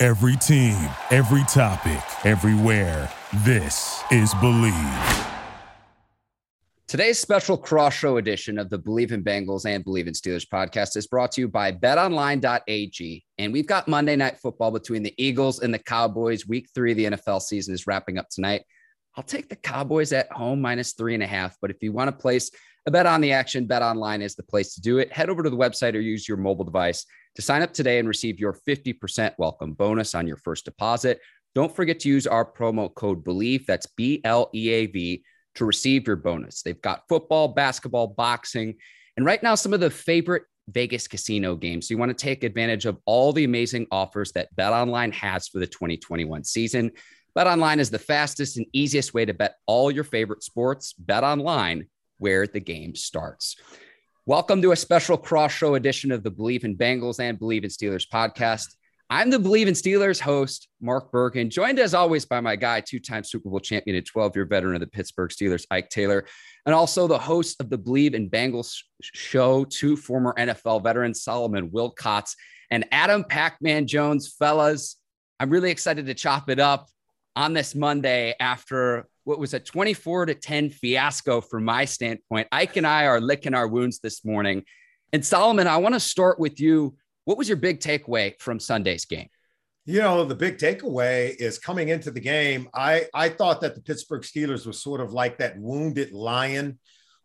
Every team, every topic, everywhere. This is Bleav. Today's special cross show edition of the Bleav in Bengals and Bleav in Steelers podcast is brought to you by betonline.ag. And we've got Monday night football between the Eagles and the Cowboys. Week three of the NFL season is wrapping up tonight. I'll take the Cowboys at home minus three and a half. But if you want to place a bet on the action, Bet Online is the place to do it. Head over to the website or use your mobile device to sign up today and receive your 50% welcome bonus on your first deposit. Don't forget to use our promo code BLEAV. That's B L E A V to receive your bonus. They've got football, basketball, boxing, and right now, some of the favorite Vegas casino games. So you want to take advantage of all the amazing offers that BetOnline has for the 2021 season. BetOnline is the fastest and easiest way to bet all your favorite sports. BetOnline, where the game starts. Welcome to a special cross show edition of the Bleav in Bengals and Bleav in Steelers podcast. I'm the Bleav in Steelers host, Mark Bergen, joined as always by my guy, two time Super Bowl champion and 12 year veteran of the Pittsburgh Steelers, Ike Taylor, and also the host of the Bleav in Bengals show, two former NFL veterans, Solomon Wilcots and Adam Pac Man Jones. Fellas, I'm really excited to chop it up on this Monday after what was a 24 to 10 fiasco from my standpoint. Ike and I are licking our wounds this morning. And Solomon, I want to start with you what was your big takeaway from Sunday's game? You know, the big takeaway is coming into the game. I, I thought that the Pittsburgh Steelers were sort of like that wounded lion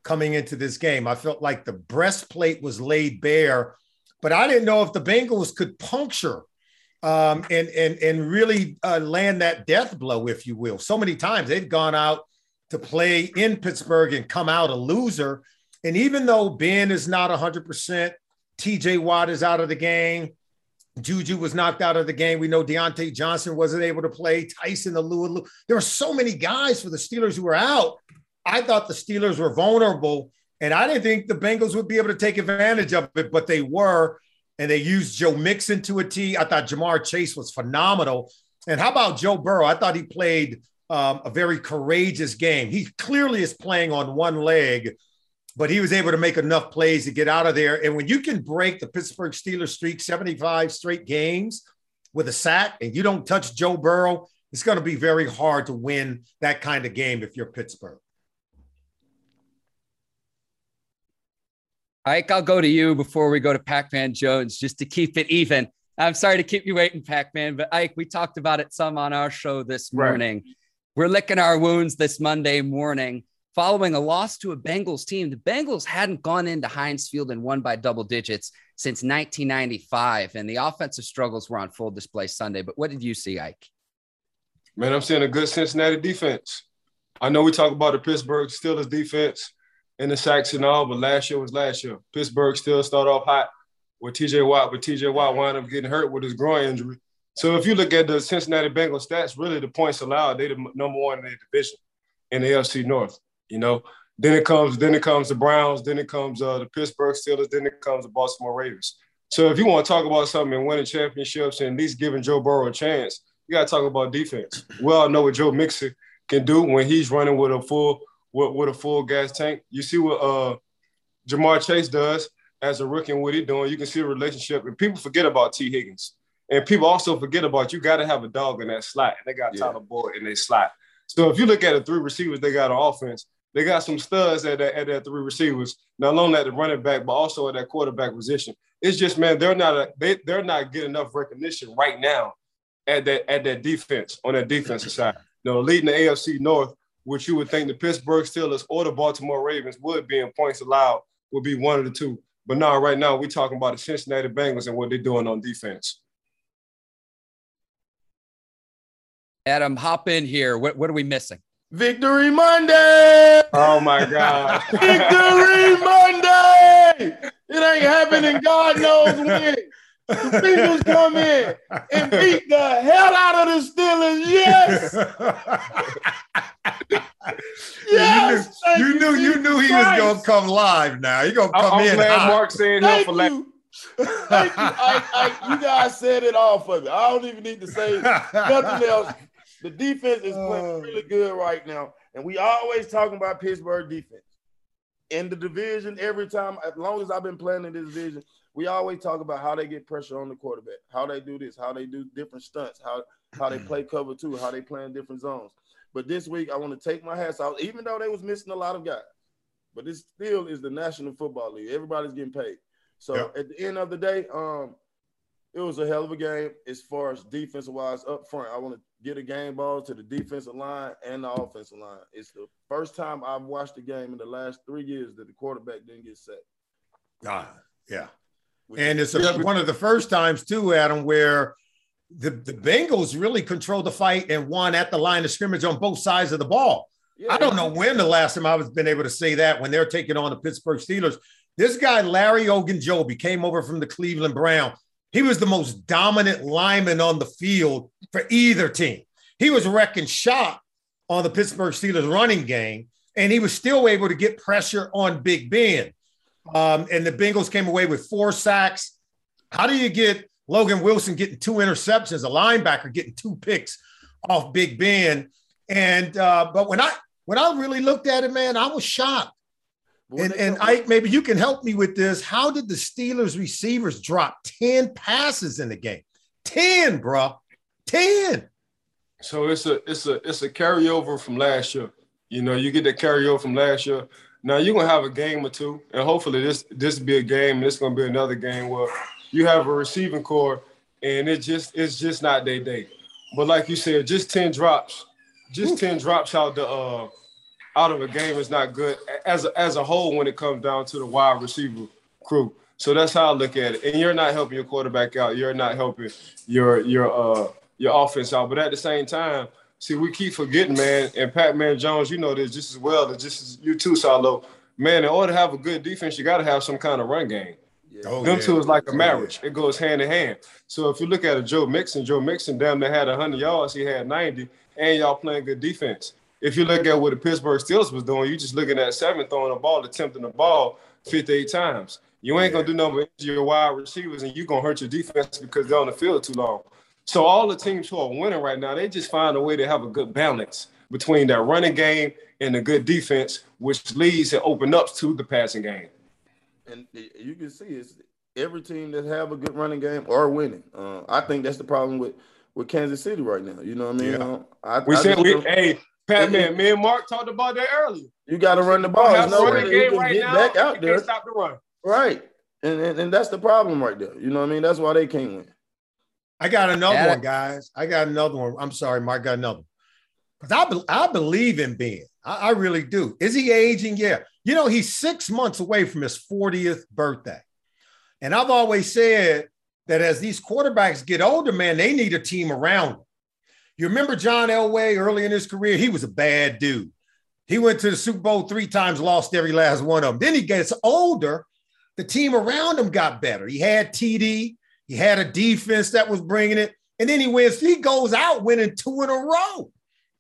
coming into this game. I felt like the breastplate was laid bare, but I didn't know if the Bengals could puncture um, and, and, and really uh, land that death blow, if you will. So many times they've gone out to play in Pittsburgh and come out a loser. And even though Ben is not 100%, TJ Watt is out of the game. Juju was knocked out of the game. We know Diontae Johnson wasn't able to play. Tyson the Alualu. There were so many guys for the Steelers who were out. I thought the Steelers were vulnerable, and I didn't think the Bengals would be able to take advantage of it, but they were. And they used Joe Mixon to a T. I thought Ja'Marr Chase was phenomenal. And how about Joe Burrow? I thought he played um, a very courageous game. He clearly is playing on one leg but he was able to make enough plays to get out of there. And when you can break the Pittsburgh Steelers streak 75 straight games with a sack and you don't touch Joe Burrow, it's going to be very hard to win that kind of game if you're Pittsburgh. Ike, I'll go to you before we go to Pac Man Jones just to keep it even. I'm sorry to keep you waiting, Pac Man, but Ike, we talked about it some on our show this morning. Right. We're licking our wounds this Monday morning following a loss to a Bengals team. The Bengals hadn't gone into Heinz Field and won by double digits since 1995, and the offensive struggles were on full display Sunday. But what did you see, Ike? Man, I'm seeing a good Cincinnati defense. I know we talk about the Pittsburgh Steelers defense and the sacks and all, but last year was last year. Pittsburgh still started off hot with TJ Watt, but TJ Watt wound up getting hurt with his groin injury. So if you look at the Cincinnati Bengals stats, really the points allowed, they're the number one in the division in the AFC North. You know, then it comes, then it comes the Browns, then it comes uh, the Pittsburgh Steelers, then it comes the Baltimore Ravens. So if you want to talk about something and winning championships and at least giving Joe Burrow a chance, you got to talk about defense. We all know what Joe Mixon can do when he's running with a full with, with a full gas tank. You see what uh, Ja'Marr Chase does as a rookie and what he's doing. You can see the relationship. And people forget about Tee Higgins. And people also forget about you got to have a dog in that slot. And they got yeah. Tyler Boyd in their slot. So if you look at the three receivers they got on offense, they got some studs at that, at that three receivers, not only at the running back, but also at that quarterback position. It's just, man, they're not a, they, they're not getting enough recognition right now at that at that defense on that defensive side. You know, leading the AFC North, which you would think the Pittsburgh Steelers or the Baltimore Ravens would be in points allowed, would be one of the two. But now, right now, we're talking about the Cincinnati Bengals and what they're doing on defense. Adam, hop in here. What, what are we missing? Victory Monday! Oh my God. Victory Monday! It ain't happening, God knows when. The Bengals come in and beat the hell out of the Steelers. Yes. yes. you knew, you knew, you knew he was gonna come live. Now he gonna come I'm in. glad hot. Mark saying no Thank for like you. Thank you. I, I, you guys said it all for me. I don't even need to say nothing else. The defense is playing oh. really good right now, and we always talking about Pittsburgh defense in the division. Every time, as long as I've been playing in this division, we always talk about how they get pressure on the quarterback, how they do this, how they do different stunts, how how they play cover two, how they play in different zones. But this week, I want to take my hats off, even though they was missing a lot of guys. But this still is the National Football League. Everybody's getting paid. So Yep. at the end of the day, um, it was a hell of a game as far as defensive wise up front. I want to get a game ball to the defensive line and the offensive line. It's the first time I've watched a game in the last three years that the quarterback didn't get sacked. Ah, yeah. And it's a, one of the first times too, Adam, where the, the Bengals really controlled the fight and won at the line of scrimmage on both sides of the ball. yeah, I don't know when the last time I was been able to say that when they're taking on the Pittsburgh Steelers. This guy, Larry Ogunjobi, came over from the Cleveland Brown. He was the most dominant lineman on the field for either team. He was wrecking shop on the Pittsburgh Steelers running game, and he was still able to get pressure on Big Ben. Um, and the Bengals came away with four sacks. How do you get Logan Wilson getting two interceptions, a linebacker getting two picks off Big Ben? And uh, but when I when I really looked at it, man, I was shocked. But And and come- Ike, maybe you can help me with this. How did the Steelers receivers drop 10 passes in the game? 10, bro. 10. So it's a it's a it's a carryover from last year. You know, you get that carryover from last year. Now you're gonna have a game or two, and hopefully this this be a game, it's gonna be another game where you have a receiving core, and it just it's just not their day. But like you said, just ten drops, just ten drops out the uh out of a game is not good as a, as a whole when it comes down to the wide receiver crew. So that's how I look at it. And you're not helping your quarterback out. You're not helping your your uh your offense out. But at the same time, see, we keep forgetting, man. And Pac Man Jones, you know this just as well as just as you too, Salo. Man, in order to have a good defense, you got to have some kind of run game. Oh, Them yeah. two is like a Oh, marriage. It goes hand in hand. So if you look at a Joe Mixon, Joe Mixon damn near had 100 yards. He had 90, and y'all playing good defense. If you look at what the Pittsburgh Steelers was doing, you just looking at seven throwing the ball, attempting the ball 58 times. You ain't gonna do nothing but your wide receivers, and you gonna hurt your defense because they're on the field too long. So all the teams who are winning right now, they just find a way to have a good balance between that running game and the good defense, which leads and open up to the passing game. and you can see it's every team that have a good running game are winning. Uh, I think that's the problem with with Kansas City right now. You know what I mean? Yeah. Um, I, We I said we hey Pac man, me and Mark talked about that earlier. you got to run the ball. There's no way game can right get now. back out there. Can't stop the run. Right. And, and and that's the problem right there. You know what I mean? That's why they can't win. I got another one, guys. I got another one. I'm sorry, Mark. Got another one. Because I, be- I believe in Ben. I, I really do. Is he aging? Yeah. You know, he's six months away from his 40th birthday. And I've always said that as these quarterbacks get older, man, they need a team around them. You remember John Elway early in his career? He was a bad dude. He went to the Super Bowl three times, lost every last one of them. Then he gets older. The team around him got better. He had TD. He had a defense that was bringing it. And then he wins. He goes out winning two in a row.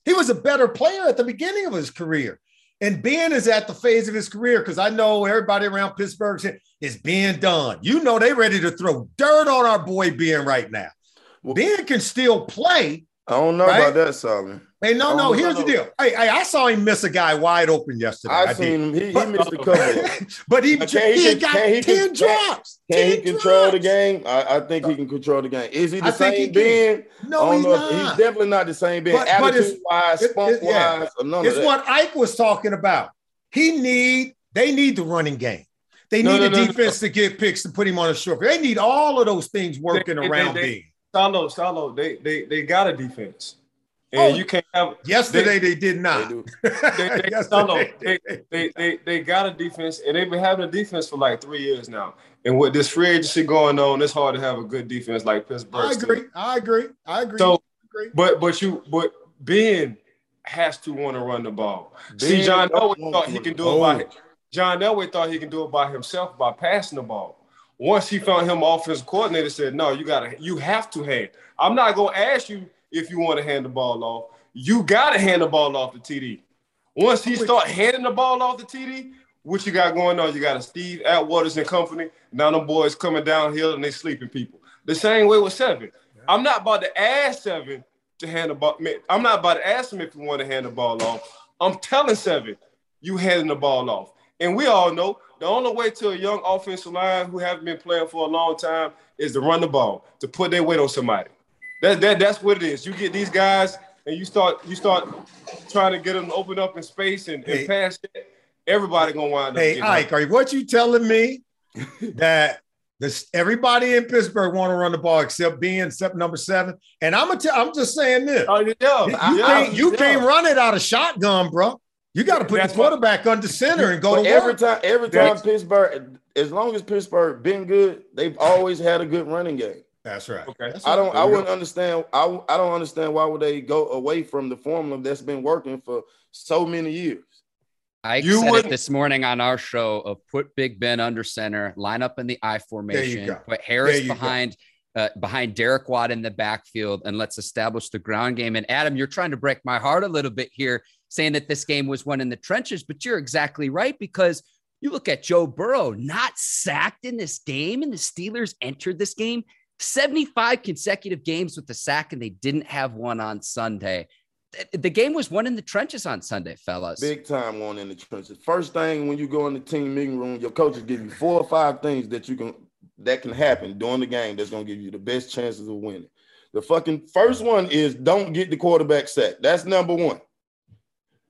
He was a better player at the beginning of his career. And Ben is at the phase of his career because I know everybody around Pittsburgh said, is Ben done? You know, they ready to throw dirt on our boy Ben right now. Well- Ben can still play. I don't know Right? about that, Solomon. Hey, no, no, no, here's no. the deal. Hey, hey, I saw him miss a guy wide open yesterday. I I've did. seen him. He, he missed a uh, couple. but he, But can he, he- got can he- 10 can- drops. Can he 10 control the game? I, I think he uh, can control the game. Is he the I think he same. Ben? No, he's know not. He's definitely not the same Ben. But- but it's- Attitude wise, it- spunk it- yeah. wise, or none It's of that. what Ike was talking about. He need they need the running game. They No, need no, the no, defense to get picks to put him on a short. They need all of those things working They- they- around they- B. Salo, Salo, they they they got a defense. And Oh. you can't have Yesterday they, did not. do. they, they, Salo, they they, they, they, they got a defense and they've been having a defense for like three years now. And with this free agency going on, it's hard to have a good defense like Pittsburgh. I still. agree. I agree. I agree. So I agree. But but you but Ben has to want to run the ball. See, John don't Elway thought he can do it by John Elway thought he can do it by himself by passing the ball. Once he found him offensive coordinator, said, "No, you gotta, you have to hand. I'm not gonna ask you if you want to hand the ball off. You gotta hand the ball off to TD. Once he start handing the ball off to TD, what you got going on? You got a Steve Atwaters and company. Now them boys coming downhill and they sleeping people. The same way with seven. I'm not about to ask seven to hand the ball. I'm not about to ask him if he want to hand the ball off. I'm telling seven, you handing the ball off. And we all know the only way to a young offensive line who haven't been playing for a long time is to run the ball, to put their weight on somebody. That, that that's what it is. You get these guys and you start you start trying to get them to open up in space and, and hey, pass it. Everybody gonna wind up. Hey, Ike, are what you telling me that this everybody in Pittsburgh want to run the ball except being except number seven? And I'm gonna tell, I'm just saying this. Oh, you, know, you, yeah, can't you yeah. can't run it out of shotgun, bro. You got to put That's the quarterback what, under center and go to every work. time. Every time That's, Pittsburgh, as long as Pittsburgh been good, they've always had a good running game. That's right. Okay. That's I don't. I wouldn't understand. I I don't understand why would they go away from the formula that's been working for so many years. I you said wouldn't. it this morning on our show of put Big Ben under center, line up in the I formation, put Harris behind uh, behind Derek Watt in the backfield, and let's establish the ground game. And Adam, you're trying to break my heart a little bit here, saying that this game was won in the trenches, but you're exactly right because you look at Joe Burrow not sacked in this game, and the Steelers entered this game 75 consecutive games with the sack, and they didn't have one on Sunday. The game was won in the trenches on Sunday, fellas. Big time one in the trenches. First thing when you go in the team meeting room, your coaches give you four or five things that you can that can happen during the game that's gonna give you the best chances of winning. The fucking first one is don't get the quarterback sacked. That's number one.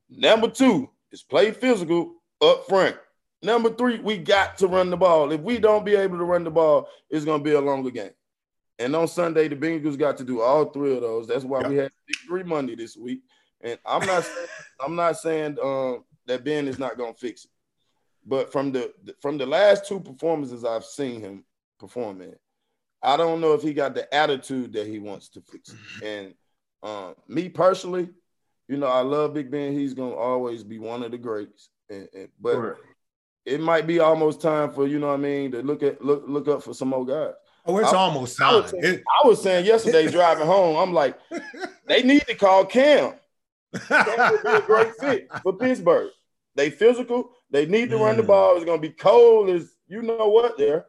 Number two is play physical up front. Number three, we got to run the ball. If we don't be able to run the ball, it's gonna be a longer game. And on Sunday, the Bengals got to do all three of those. That's why we had three Monday this week. And I'm not saying, I'm not saying um, that Ben is not gonna fix it, but from the from the last two performances I've seen him perform in, I don't know if he got the attitude that he wants to fix it. And um, me personally, you know, I love Big Ben. He's gonna always be one of the greats. And, and, but sure. it might be almost time for you know what I mean to look at look look up for some more guys. Oh, it's I, almost time. I was, saying, I was saying yesterday driving home, I'm like, they need to call Cam. That would be a great fit for Pittsburgh. They physical. They need to mm. run the mm. ball. It's gonna be cold as you know what there,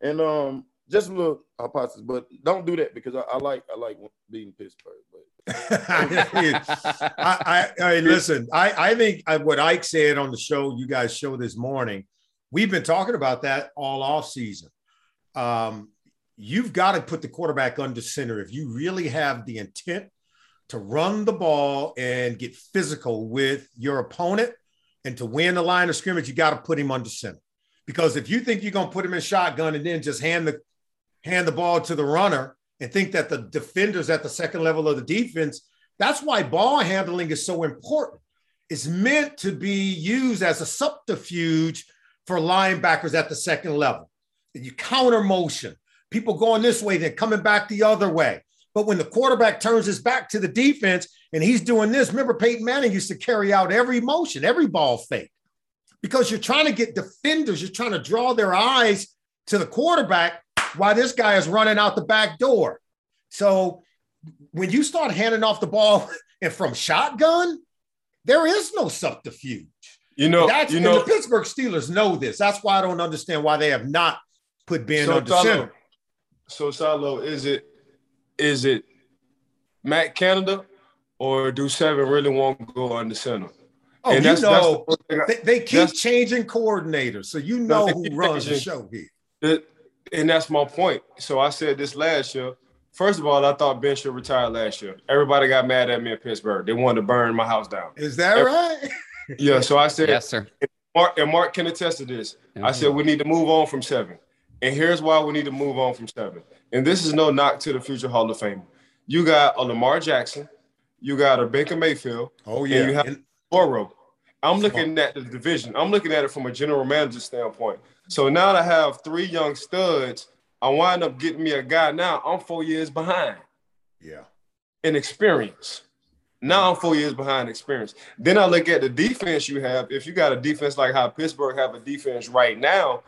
and um, just a little hypothesis, but don't do that because I, I like I like beating Pittsburgh. But I, I, I, listen. I I think what Ike said on the show you guys show this morning. We've been talking about that all off season. Um, you've got to put the quarterback under center if you really have the intent to run the ball and get physical with your opponent and to win the line of scrimmage, you got to put him under center. Because if you think you're going to put him in shotgun and then just hand the hand the ball to the runner and think that the defenders at the second level of the defense, that's why ball handling is so important. It's meant to be used as a subterfuge for linebackers at the second level. You counter motion, people going this way, then coming back the other way. But when the quarterback turns his back to the defense and he's doing this, remember Peyton Manning used to carry out every motion, every ball fake, because you're trying to get defenders, you're trying to draw their eyes to the quarterback while this guy is running out the back door. So when you start handing off the ball and from shotgun, there is no subterfuge. You know, that's you know, the Pittsburgh Steelers know this. That's why I don't understand why they have not put Ben so under center. So Salo, is it is it Matt Canada or do seven really want to go on the center? Oh, and you that's, know, that's the, they, they, keep changing coordinators, so you know who runs the show here. and that's my point. So I said this last year. First of all, I thought Ben should retire last year. Everybody got mad at me in Pittsburgh. They wanted to burn my house down. Is that Every, right? yeah. So I said, yes, sir. And Mark, and Mark can attest to this. Mm-hmm. I said we need to move on from seven. And here's why we need to move on from seven. And this is no knock to the future Hall of Fame. You got a Lamar Jackson, you got a Baker Mayfield. Oh yeah, you have Burrow. I'm looking at the division. I'm looking at it from a general manager standpoint. So now that I have three young studs, I wind up getting me a guy. Now I'm four years behind. Yeah. In experience. Now I'm four years behind experience. Then I look at the defense you have. If you got a defense like how Pittsburgh have a defense right now,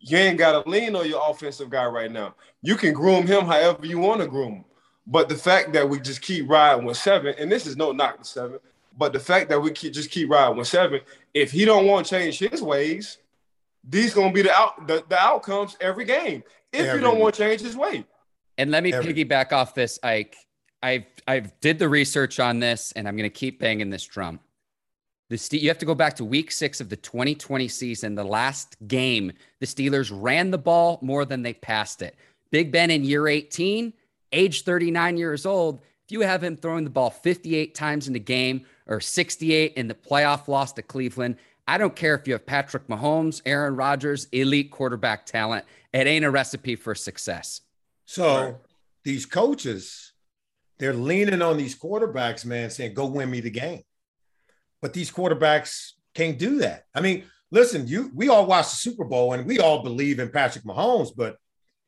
you ain't got to lean on your offensive guy right now. You can groom him however you want to groom him. But the fact that we just keep riding with seven, and this is no knock to seven, but the fact that we keep just keep riding with seven, if he don't want to change his ways, these gonna be the out the, the outcomes every game. If every you don't want to change his way. And let me every. piggyback off this, Ike. I've I've did the research on this, and I'm gonna keep banging this drum. The Ste- you have to go back to week six of the 2020 season. The last game, the Steelers ran the ball more than they passed it. Big Ben in year 18, age 39 years old. If you have him throwing the ball 58 times in a game or 68 in the playoff loss to Cleveland, I don't care if you have Patrick Mahomes, Aaron Rodgers, elite quarterback talent. It ain't a recipe for success. So right. these coaches, they're leaning on these quarterbacks, man, saying, go win me the game. But these quarterbacks can't do that. I mean, listen, you we all watch the Super Bowl and we all believe in Patrick Mahomes, but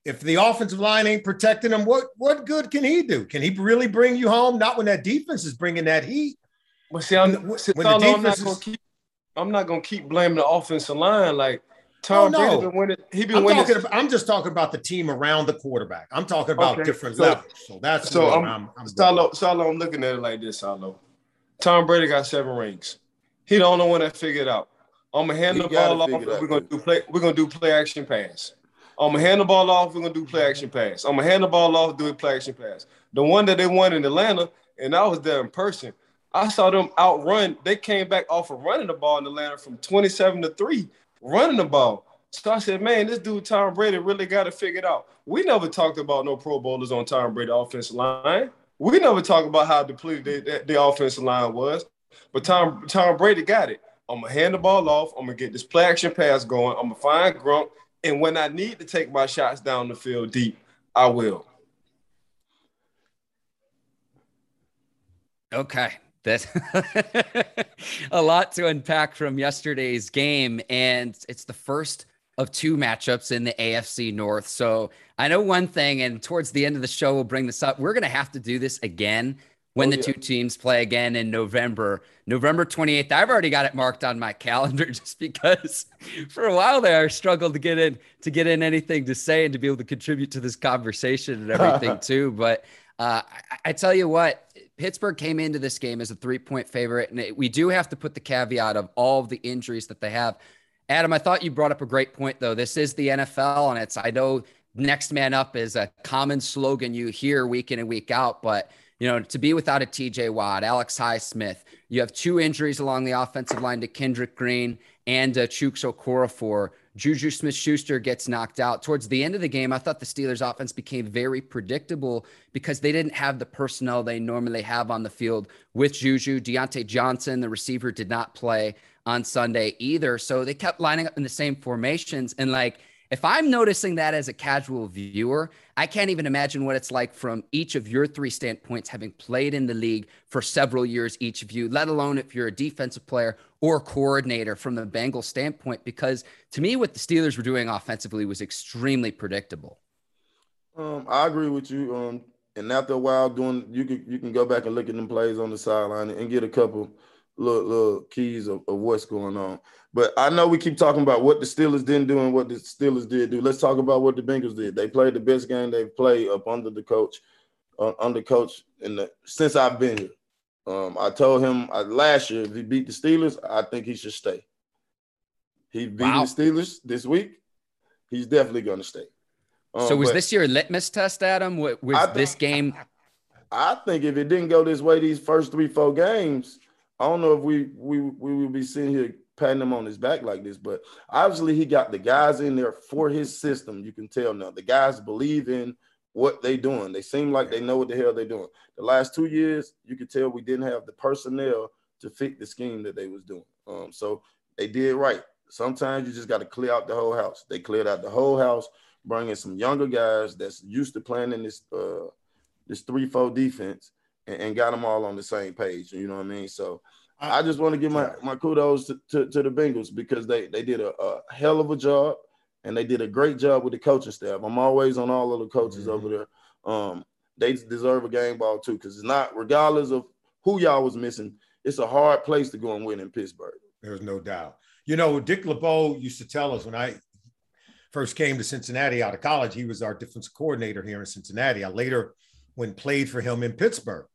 if the offensive line ain't protecting him, what what good can he do? Can he really bring you home? Not when that defense is bringing that heat. Well, see, I'm, when, when I'm not gonna keep. I'm not gonna keep blaming the offensive line. Like Tom oh, no. Brady been winning. He been I'm winning. About, I'm just talking about the team around the quarterback. I'm talking about okay. different so, levels. So that's so I'm, I'm, I'm Salo, Salo, I'm looking at it like this, Salo. Tom Brady got seven rings. He the only one that figured out. I'm gonna hand he the ball off. We're gonna do play. We're gonna do play action pass. I'm gonna hand the ball off. We're gonna do play action pass. I'm gonna hand the ball off. Do a play action pass. The one that they won in Atlanta, and I was there in person. I saw them outrun. They came back off of running the ball in Atlanta from 27 to three, running the ball. So I said, man, this dude Tom Brady really got to figure it out. We never talked about no Pro Bowlers on Tom Brady offensive line. We never talked about how depleted the, the offensive line was. But Tom Tom Brady got it. I'm gonna hand the ball off. I'm gonna get this play action pass going. I'm gonna find Gronk, and when I need to take my shots down the field deep, I will. Okay. That's a lot to unpack from yesterday's game. And it's the first of two matchups in the AFC North. So I know one thing, and towards the end of the show, we'll bring this up. We're going to have to do this again when oh, the yeah. two teams play again in November, November 28th. I've already got it marked on my calendar just because for a while there I struggled to get in to get in anything to say and to be able to contribute to this conversation and everything too. But uh, I, I, tell you what, Pittsburgh came into this game as a three point favorite, and it, we do have to put the caveat of all of the injuries that they have. Adam, I thought you brought up a great point though. This is the NFL, and it's I know next man up is a common slogan you hear week in and week out, but you know, to be without a TJ Watt, Alex Highsmith, you have two injuries along the offensive line to Kendrick Green and uh, Chuks Okorafor. Juju Smith Schuster gets knocked out. Towards the end of the game, I thought the Steelers' offense became very predictable because they didn't have the personnel they normally have on the field with Juju. Diontae Johnson, the receiver, did not play on Sunday either. So they kept lining up in the same formations. And like, if I'm noticing that as a casual viewer, I can't even imagine what it's like from each of your three standpoints, having played in the league for several years, each of you, let alone if you're a defensive player or coordinator from the Bengals standpoint. Because to me, what the Steelers were doing offensively was extremely predictable. Um, I agree with you. Um, and after a while, doing you can you can go back and look at them plays on the sideline and get a couple little, little keys of, of what's going on. But I know we keep talking about what the Steelers didn't do and what the Steelers did do. Let's talk about what the Bengals did. They played the best game they've played up under the coach, uh, under coach in the since I've been here. Um, I told him uh, last year if he beat the Steelers, I think he should stay. He beat wow. the Steelers this week. He's definitely going to stay. Um, so was this your litmus test, Adam? Was think, this game? I think if it didn't go this way, these first three, four games, I don't know if we we we will be sitting here patting him on his back like this, but obviously he got the guys in there for his system. You can tell now the guys believe in what they doing. They seem like they know what the hell they're doing. The last two years, you could tell we didn't have the personnel to fit the scheme that they was doing. Um, so they did right. Sometimes you just got to clear out the whole house. They cleared out the whole house, bringing some younger guys that's used to playing in this uh, this three four defense, and, and got them all on the same page. You know what I mean? So I, just want to give my, my kudos to, to, to, the Bengals because they, they did a, a, hell of a job and they did a great job with the coaching staff. I'm always on all of the coaches mm-hmm. over there. Um, they deserve a game ball too because it's not, regardless of who y'all was missing, it's a hard place to go and win in Pittsburgh. There's no doubt. You know, Dick LeBeau used to tell us when I first came to Cincinnati out of college, he was our defensive coordinator here in Cincinnati. I later when played for him in Pittsburgh.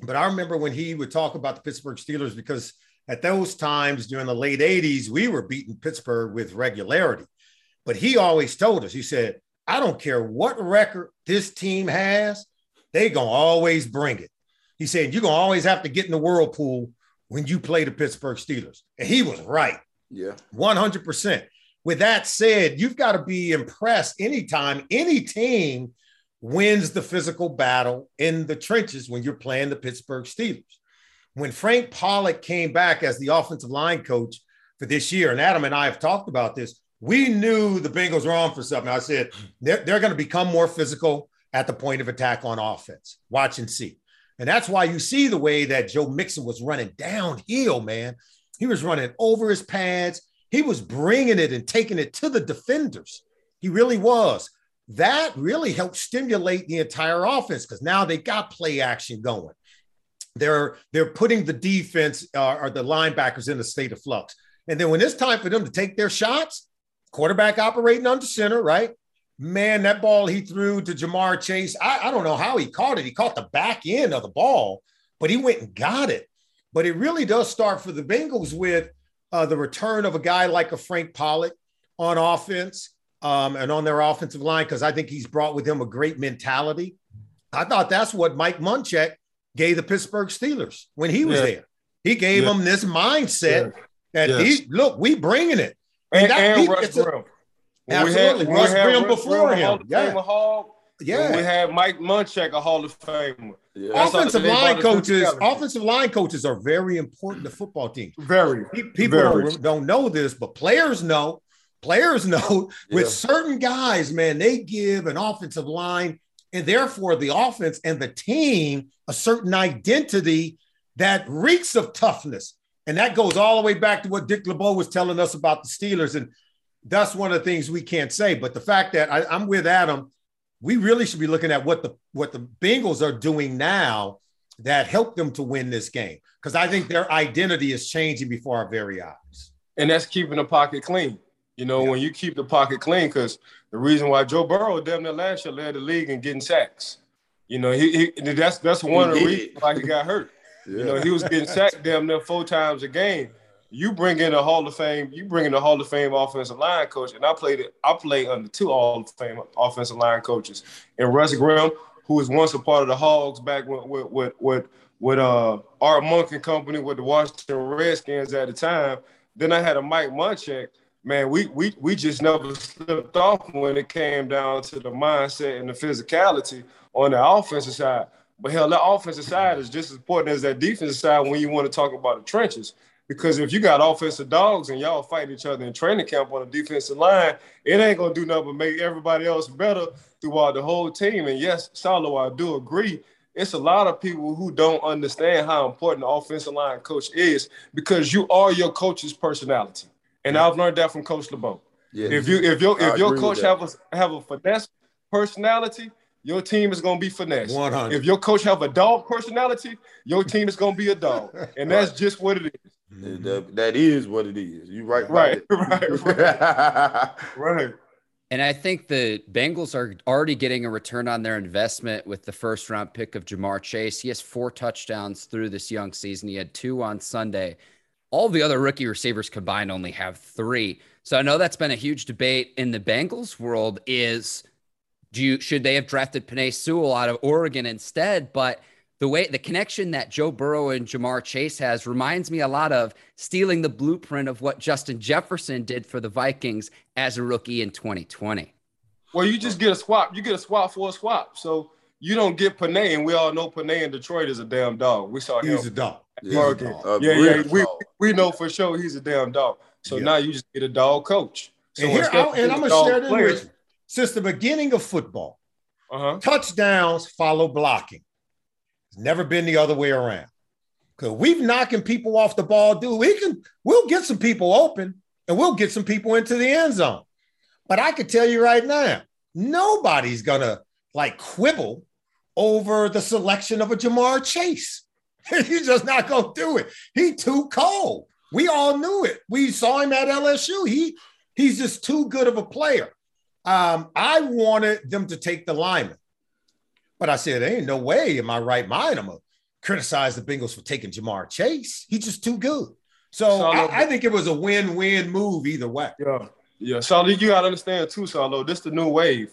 But I remember when he would talk about the Pittsburgh Steelers because at those times during the late 80s, we were beating Pittsburgh with regularity. But he always told us, he said, I don't care what record this team has, they're gonna always bring it. He said, You're gonna always have to get in the whirlpool when you play the Pittsburgh Steelers. And he was right. Yeah. 100%. With that said, you've got to be impressed anytime any team wins the physical battle in the trenches when you're playing the Pittsburgh Steelers. When Frank Pollack came back as the offensive line coach for this year, and Adam and I have talked about this, we knew the Bengals were on for something. I said, they're, they're going to become more physical at the point of attack on offense. Watch and see. And that's why you see the way that Joe Mixon was running downhill, man. He was running over his pads. He was bringing it and taking it to the defenders. He really was. That really helped stimulate the entire offense because now they got play action going. They're they're putting the defense uh, or the linebackers in a state of flux. And then when it's time for them to take their shots, quarterback operating under center, right? Man, that ball he threw to Ja'Marr Chase, I, I don't know how he caught it. He caught the back end of the ball, but he went and got it. But it really does start for the Bengals with uh, the return of a guy like a Frank Pollack on offense um, and on their offensive line because I think he's brought with him a great mentality. I thought that's what Mike Munchak gave the Pittsburgh Steelers when he was yeah. there. He gave yeah. them this mindset yeah. that yes. he look, we bringing it. And, and, that, and he, Russ Grimm. Absolutely, we had, Russ Grimm before him. Yeah. Hall, yeah, we had Mike Munchak, a Hall of Famer. Yeah. Offensive line coaches, offensive line coaches are very important to football teams. Very. People very. Don't, don't know this, but players know. Players know with certain guys, man, they give an offensive line and therefore the offense and the team a certain identity that reeks of toughness. And that goes all the way back to what Dick LeBeau was telling us about the Steelers. And that's one of the things we can't say. But the fact that I, I'm with Adam we really should be looking at what the what the Bengals are doing now that helped them to win this game because I think their identity is changing before our very eyes. And that's keeping the pocket clean. You know, yeah. when you keep the pocket clean, because the reason why Joe Burrow damn near last year led the league in getting sacks. You know, he, he that's that's one of the reasons why he got hurt. yeah. You know, he was getting sacked damn near four times a game you bring in a Hall of Fame, you bring in a Hall of Fame offensive line coach, and I played it. I played under two Hall of Fame offensive line coaches, and Russ Grimm, who was once a part of the Hogs back with with with with, with uh, Art Monk and company with the Washington Redskins at the time. Then I had a Mike Munchak. Man, we we we just never slipped off when it came down to the mindset and the physicality on the offensive side. But hell, the offensive side is just as important as that defensive side when you want to talk about the trenches. Because if you got offensive dogs and y'all fighting each other in training camp on the defensive line, it ain't gonna do nothing but make everybody else better throughout the whole team. And yes, Salo, I do agree. It's a lot of people who don't understand how important the offensive line coach is because you are your coach's personality. And yeah. I've learned that from Coach LeBeau. Yeah. If you if your if your coach have a have a finesse personality, your team is gonna be finesse. 100. If your coach have a dog personality, your team is gonna be a dog, and that's just what it is. Mm-hmm. That, that is what it is. You right, right, right, right. right. And I think the Bengals are already getting a return on their investment with the first round pick of Ja'Marr Chase. He has four touchdowns through this young season. He had two on Sunday. All the other rookie receivers combined only have three. So I know that's been a huge debate in the Bengals world is do you should they have drafted Penei Sewell out of Oregon instead? But the way the connection that Joe Burrow and Ja'Marr Chase has reminds me a lot of stealing the blueprint of what Justin Jefferson did for the Vikings as a rookie in 2020. Well, you just get a swap. You get a swap for a swap. So you don't get Penei, and we all know Penei in Detroit is a damn dog. We saw him. He's a dog. Yeah, a dog. yeah, yeah. We, we know for sure he's a damn dog. So yeah. now you just get a dog coach. So and, here, and I'm gonna share this with you. Since the beginning of football, uh-huh. touchdowns follow blocking. It's never been the other way around. Because we've knocking people off the ball, dude. We can we'll get some people open and we'll get some people into the end zone. But I could tell you right now, nobody's gonna like quibble over the selection of a Ja'Marr Chase. He's just not gonna do it. He too cold. We all knew it. We saw him at LSU. He He's just too good of a player. Um, I wanted them to take the lineman, but I said, "Ain't no way in my right mind I'm gonna criticize the Bengals for taking Ja'Marr Chase. He's just too good." So I, I think it was a win-win move either way. Yeah, yeah. Salo, you gotta understand too, Salo. This the new wave.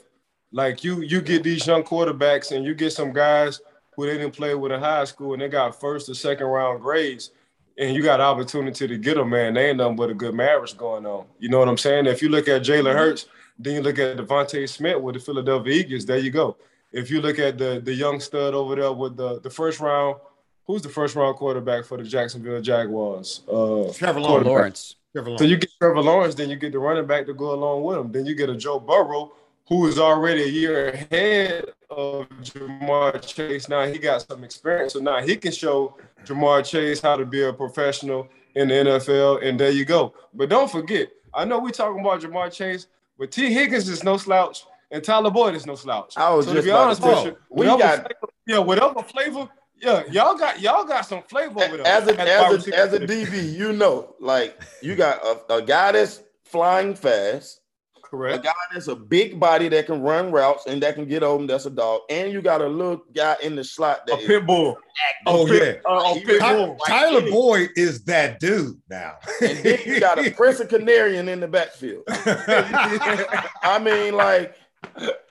Like you, you get these young quarterbacks, and you get some guys who they didn't play with in high school, and they got first or second round grades and you got opportunity to get them, man. They ain't nothing but a good marriage going on. You know what I'm saying? If you look at Jalen mm-hmm. Hurts, then you look at DeVonta Smith with the Philadelphia Eagles. There you go. If you look at the the young stud over there with the the first round, who's the first round quarterback for the Jacksonville Jaguars? Uh, Trevor Lawrence. Trevor Lawrence. So you get Trevor Lawrence, then you get the running back to go along with him. Then you get a Joe Burrow, who is already a year ahead of Ja'Marr Chase. Now he got some experience, so now he can show Ja'Marr Chase how to be a professional in the NFL, and there you go. But don't forget, I know we talking about Ja'Marr Chase, but Tee Higgins is no slouch, and Tyler Boyd is no slouch. I was so just to be honest with you, we got flavor, yeah, whatever flavor. Yeah, y'all got y'all got some flavor over there. As a as, a, as a DB, you know, like you got a, a guy that's flying fast Correct. A guy that's a big body that can run routes and that can get over. That's a dog. And you got a little guy in the slot that a pit bull. Oh yeah. Uh, pit bull. Tyler Boyd is that dude now. and then you got a Prince of Canarian in the backfield. I mean, like,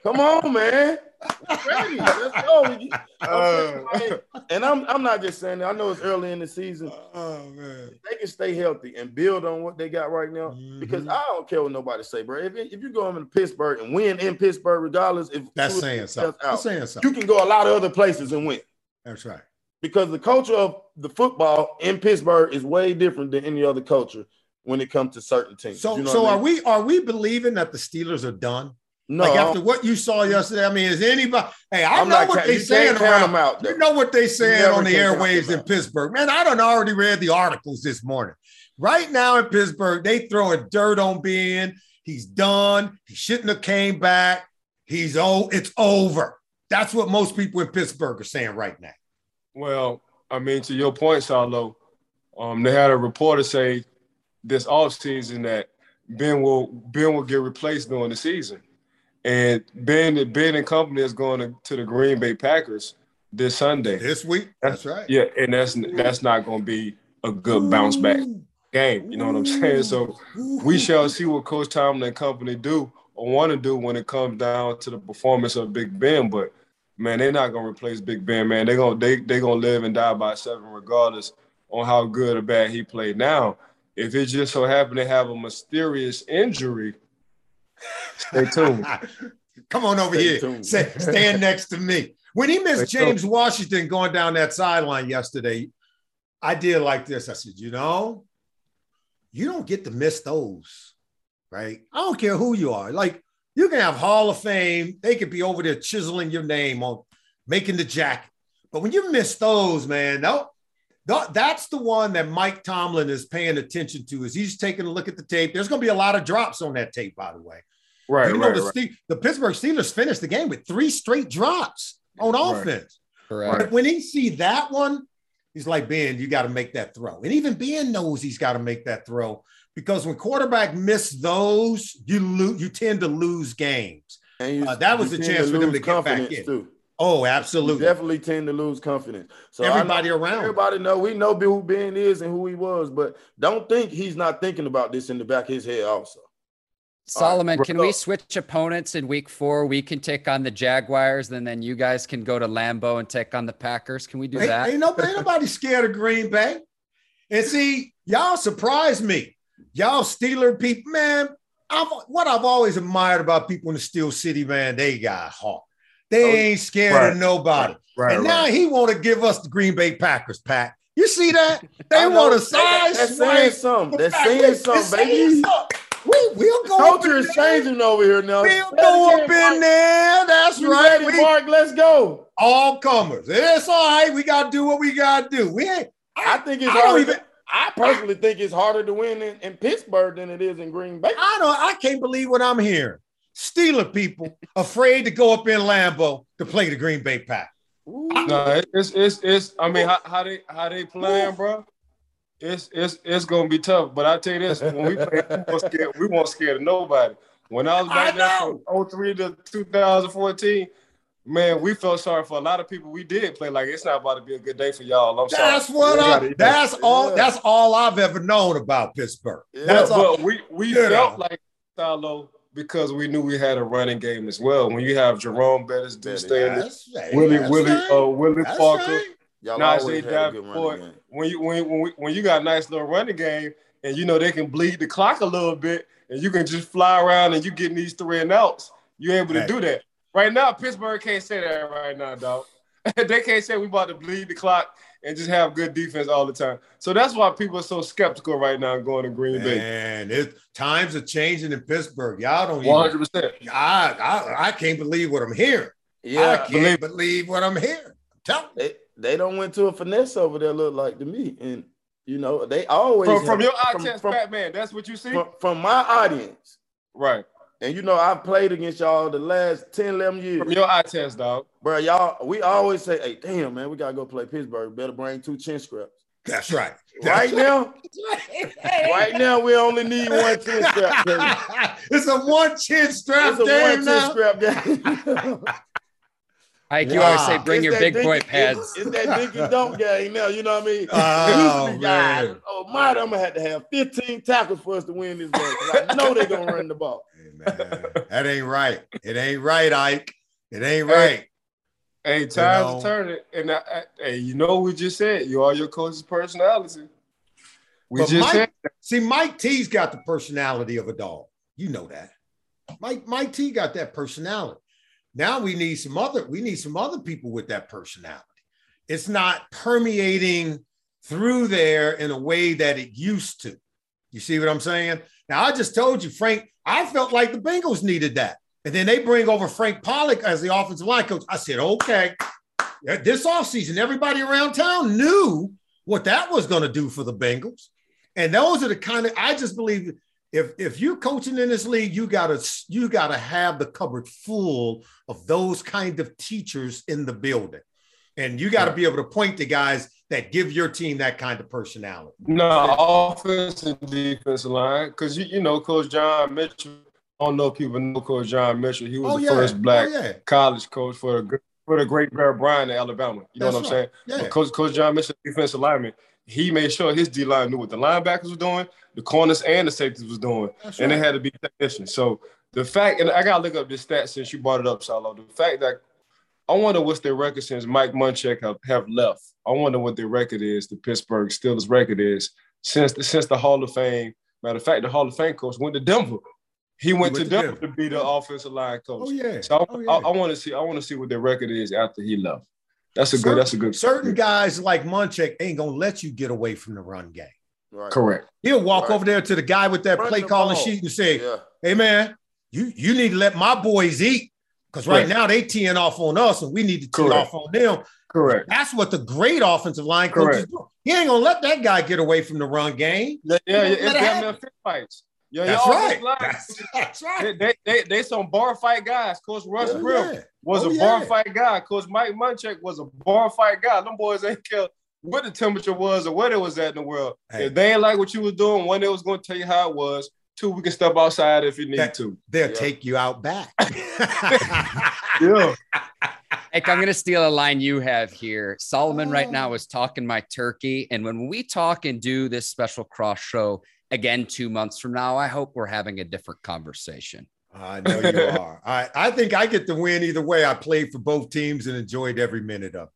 come on, man ready. Let's go. Uh, and I'm I'm not just saying that. I know it's early in the season. Oh man, they can stay healthy and build on what they got right now. Mm-hmm. Because I don't care what nobody say, bro. If, if you go into Pittsburgh and win in Pittsburgh, regardless, if that's saying something, out, that's saying something. You can go a lot of other places and win. That's right. Because the culture of the football in Pittsburgh is way different than any other culture when it comes to certain teams. So, you know so I mean? are we are we believing that the Steelers are done? No, like after what you saw yesterday, I mean, is anybody? Hey, I I'm know what they saying around. Out, you know what they saying on the airwaves in Pittsburgh, man. I don't already read the articles this morning. Right now in Pittsburgh, they throwing dirt on Ben. He's done. He shouldn't have came back. He's oh, it's over. That's what most people in Pittsburgh are saying right now. Well, I mean, to your point, Salo, um, they had a reporter say this offseason that Ben will Ben will get replaced during the season. And Ben, Ben and company is going to, to the Green Bay Packers this Sunday. This week? That's, right. Yeah, and that's that's not going to be a good bounce back game. You know what I'm saying? So we shall see what Coach Tomlin and company do or want to do when it comes down to the performance of Big Ben. But man, they're not gonna replace Big Ben, man. They're gonna they they gonna live and die by seven regardless on how good or bad he played. Now, if it just so happened to have a mysterious injury Stay tuned. Come on over Stay here. Say, stand next to me. When he missed Stay James tuned. Washington going down that sideline yesterday, I did like this. I said, you know, you don't get to miss those, right? I don't care who you are. Like you can have Hall of Fame. They could be over there chiseling your name on making the jacket. But when you miss those, man, no, that's the one that Mike Tomlin is paying attention to. Is he's taking a look at the tape? There's going to be a lot of drops on that tape, by the way. Right. You know, right, the, right. the, Pittsburgh Steelers finished the game with three straight drops on offense. Correct. But when he see that one, he's like, Ben, you got to make that throw. And even Ben knows he's got to make that throw because when quarterback miss those, you lose, you tend to lose games. And you, uh, that was a chance for them to get back in. Too. Oh, absolutely. You definitely tend to lose confidence. So everybody around, everybody know we know who Ben is and who he was, but don't think he's not thinking about this in the back of his head also. Solomon, right, can we switch opponents in week four? We can take on the Jaguars, and then you guys can go to Lambeau and take on the Packers. Can we do ain't, that? Ain't, no, ain't nobody scared of Green Bay. And see, y'all surprise me. Y'all Steeler people, man. I've, what I've always admired about people in the Steel City, man, they got heart. They oh, ain't scared right, of nobody. Right, and now he want to give us the Green Bay Packers, Pat. You see that? They want to size. That's saying something. That's saying something, baby. Something. We will go. Culture is changing over here now. We'll go up in there. That's you right. Ready, we, Mark, let's go. All comers. It's all right. We gotta do what we gotta do. We ain't. I, I think it's. I don't even. I personally think it's harder to win in, in, Pittsburgh than it is in Green Bay. I don't. I can't believe what I'm hearing. Steeler people afraid to go up in Lambeau to play the Green Bay Pack. No, it's it's it's. I mean, how, how they how they playing, bro? It's it's it's gonna be tough. But I tell you this, when we play, we won't scare, we won't scare nobody. When I was back I there know. from 03 to 2014, man, we felt sorry for a lot of people. We did play like it's not about to be a good day for y'all. I'm sorry. That's what I. gotta- That's all. Yeah. That's all I've ever known about Pittsburgh. Yeah. That's but, all. we we You felt know. like Salo because we knew we had a running game as well. When you have Jerome Bettis, Duce Staley, That's. Willie That's Willie right. uh, Willie That's Parker, right. Y'all Najee always had a good Davenport. running game. when you when when, we, when you got a nice little running game and you know they can bleed the clock a little bit and you can just fly around and you getting these three and outs, you're able to Right. do that. Right now, Pittsburgh can't say that right now, dog. they can't say we about to bleed the clock and just have good defense all the time. So that's why people are so skeptical right now going to Green Bay. Man, it, times are changing in Pittsburgh. Y'all don't One even. hundred percent. I, I I can't believe what I'm hearing. Yeah, I can't believe what I'm hearing. Tell me. they they don't went to a finesse over there. Look like to me, and you know they always From, from your eye from- test, from- Pac Man, that's what you see? from, from my audience. right. And you know, I've played against y'all the last 10, 11 years. From your eye test, dog. Bro, y'all, we always say, hey, damn, man, we gotta go play Pittsburgh. Better bring two chin scraps. That's right. Right now, right now, we only need one chin strap. Baby. it's a one chin strap It's a game one chin now. scrap game. Ike, you always say bring It's your that big dinky- boy it's- pads. It's, that dinky dunk game now. You know what I mean? Oh, Usually, guys, oh my, I'm gonna have to have 15 tackles for us to win this game. 'cause I know they're gonna run the ball. Hey, man, that ain't right. It ain't right, Ike. It ain't Hey, right. Hey, times know. are turning, and I, I, hey, you know what we just said? You are your coach's personality. We just Mike- said See, Mike T's got the personality of a dog. You know that. Mike Mike T got that personality. Now we need some other we need some other people with that personality. It's not permeating through there in a way that it used to. You see what I'm saying? Now I just told you, Frank. I felt like the Bengals needed that, and then they bring over Frank Pollack as the offensive line coach. I said, okay. This offseason, everybody around town knew what that was going to do for the Bengals. And those are the kind of I just believe if if you're coaching in this league, you gotta you gotta have the cupboard full of those kind of teachers in the building, and you got to be able to point to guys that give your team that kind of personality. no offense and defensive line because you you know Coach John Mitchell. I don't know if people know Coach John Mitchell. He was oh, the first black Oh, yeah, college coach for the for the great Bear Bryant in Alabama. You know That's what I'm saying? yeah. But Coach Coach John Mitchell, defensive lineman, he made sure his D line knew what the linebackers were doing, the corners and the safeties was doing, That's and right. they had to be technicians. So the fact, and I gotta look up this stat since you brought it up, Salo. The fact that I wonder what's their record since Mike Munchak have, have left. I wonder what their record is, the Pittsburgh Steelers record is since the since the Hall of Fame. Matter of fact, the Hall of Fame coach went to Denver. He went, went to to Denver, Denver. to be the offensive line coach. Oh yeah. So I, Oh, yeah. I, I want to see. I want to see what their record is after he left. That's a Certain- good. That's a good. Certain guys like Munchak ain't gonna let you get away from the run game. Right. Correct. He'll walk Right. over there to the guy with that Run play calling ball. sheet and say, Yeah. "Hey man, you you need to let my boys eat because right Correct. now they teeing off on us and we need to tee off on them." Correct. That's what the great offensive line coaches Correct. do. He ain't gonna let that guy get away from the run game. Yeah, yeah, Let it's it damn near fist fights. Yeah, That's your right. That's, that's right. They, they, they, they some bar fight guys. Coach Russ Oh, Grimm yeah. was Oh, a bar yeah. fight guy. Coach Mike Munchak was a bar fight guy. Them boys ain't care what the temperature was or where they was at in the world. Hey. If they ain't like what you was doing, one, they was going to tell you how it was. Two, we can step outside if you need That- to. They'll Yeah. take you out back. Yeah. Ike, I'm going to steal a line you have here. Solomon right oh. now is talking my turkey. And when we talk and do this special cross show again two months from now, I hope we're having a different conversation. I know you are. I, I think I get the win either way. I played for both teams and enjoyed every minute of it.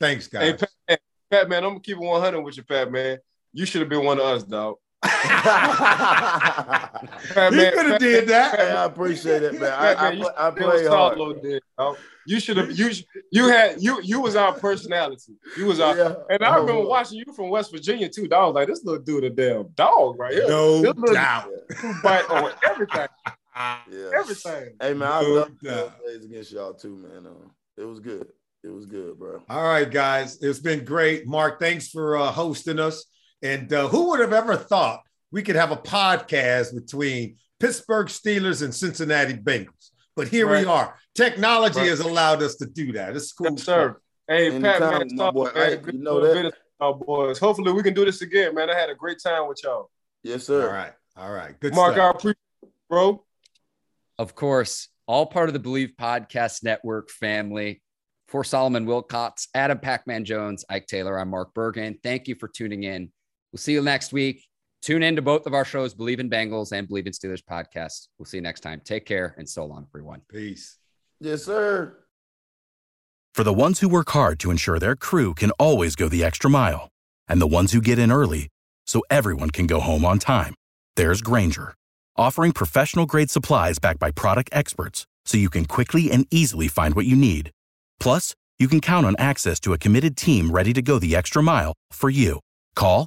Thanks, Hey, guys. Pat, hey, Pat, man, I'm going to keep it 100 with you, Pat, man. You should have been one of us, dog. Pat, he could have did that. Hey, I appreciate it, man. I, Pat, I, man, you play, I play hard. Did, dog. You should have. You you had you you was our personality. You was our. Yeah. And I remember Oh, watching you from West Virginia too. Dog, I was like, this little dude a damn dog right here. No This little doubt. dude bite on everything, Yeah. everything. Hey man, I No love plays against y'all too, man. Uh, it was good. It was good, bro. All right, guys. It's been great. Mark, thanks for uh, hosting us. And uh, who would have ever thought we could have a podcast between Pittsburgh Steelers and Cincinnati Bengals? But here Right. we are. Technology Right. has allowed us to do that. It's cool. Yes, sir. Hey, Pat, Anytime, man, my stop, boy. man. Hey, you know doing that. Oh, boys. Hopefully we can do this again, man. I had a great time with y'all. Yes, sir. All right. All right. Good Mark, stuff. I appreciate it, bro. Of course, all part of the Bleav Podcast Network family. For Solomon Wilcox, Adam Pacman Jones, Ike Taylor, I'm Mark Bergen. Thank you for tuning in. We'll see you next week. Tune in to both of our shows, Bleav in Bengals and Bleav in Steelers podcast. We'll see you next time. Take care and so long, everyone. Peace. Yes, sir. For the ones who work hard to ensure their crew can always go the extra mile, and the ones who get in early so everyone can go home on time, there's Grainger, offering professional grade supplies backed by product experts so you can quickly and easily find what you need. Plus, you can count on access to a committed team ready to go the extra mile for you. Call,